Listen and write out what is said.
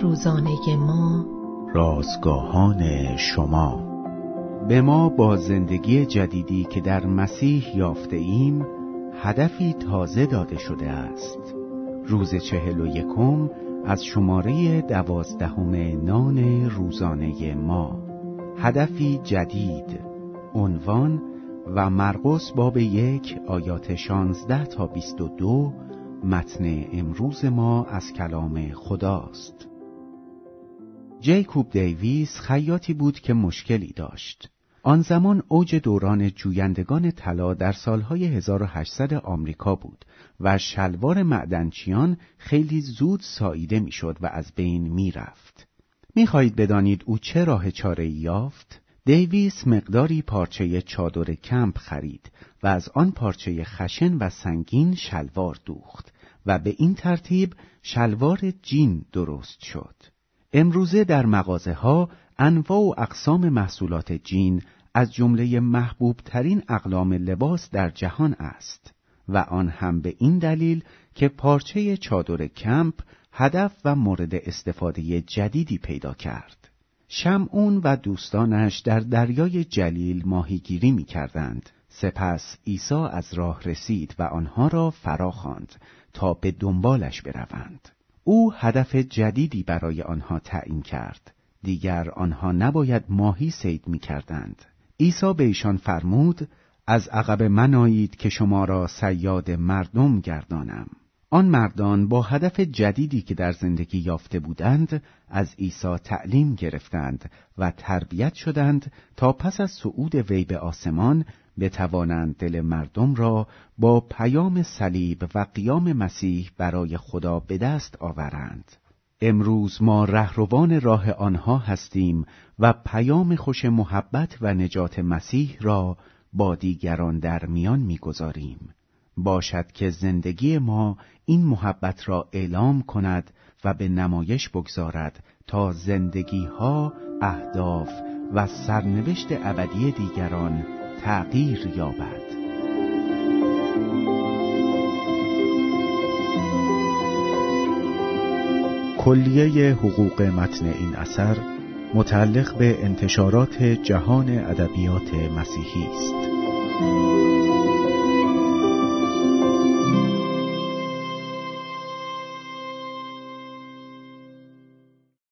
روزانه ما. رازگاهان شما. به ما با زندگی جدیدی که در مسیح یافته ایم هدفی تازه داده شده است. روز چهل و یکم از شماره دوازدهم نان روزانه ما. هدفی جدید. عنوان و مرقس باب یک آیات شانزده تا بیست و دو متن امروز ما از کلام خداست جیکوب دیویس خیاطی بود که مشکلی داشت آن زمان اوج دوران جویندگان طلا در سالهای 1800 آمریکا بود و شلوار معدنچیان خیلی زود ساییده می‌شد و از بین می‌رفت. می‌خواهید بدانید او چه راه چاره یافت؟ دیویس مقداری پارچه چادر کمپ خرید و از آن پارچه خشن و سنگین شلوار دوخت و به این ترتیب شلوار جین درست شد. امروزه در مغازه ها انواع و اقسام محصولات جین از جمله محبوب ترین اقلام لباس در جهان است و آن هم به این دلیل که پارچه چادر کمپ هدف و مورد استفاده جدیدی پیدا کرد. شمعون و دوستانش در دریای جلیل ماهیگیری می کردند. سپس عیسی از راه رسید و آنها را فرا خواند تا به دنبالش بروند. او هدف جدیدی برای آنها تعیین کرد. دیگر آنها نباید ماهی سید می کردند. عیسی به ایشان فرمود از عقب من آیید که شما را سیاد مردم گردانم. آن مردان با هدف جدیدی که در زندگی یافته بودند از عیسی تعلیم گرفتند و تربیت شدند تا پس از صعود وی به آسمان بتوانند دل مردم را با پیام صلیب و قیام مسیح برای خدا به دست آورند. امروز ما رهروان راه آنها هستیم و پیام خوش محبت و نجات مسیح را با دیگران در میان می‌گذاریم. باشد که زندگی ما این محبت را اعلام کند و به نمایش بگذارد تا زندگی ها، اهداف و سرنوشت ابدی دیگران تغییر یابد. کلیه حقوق متن این اثر متعلق به انتشارات جهان ادبیات مسیحی است.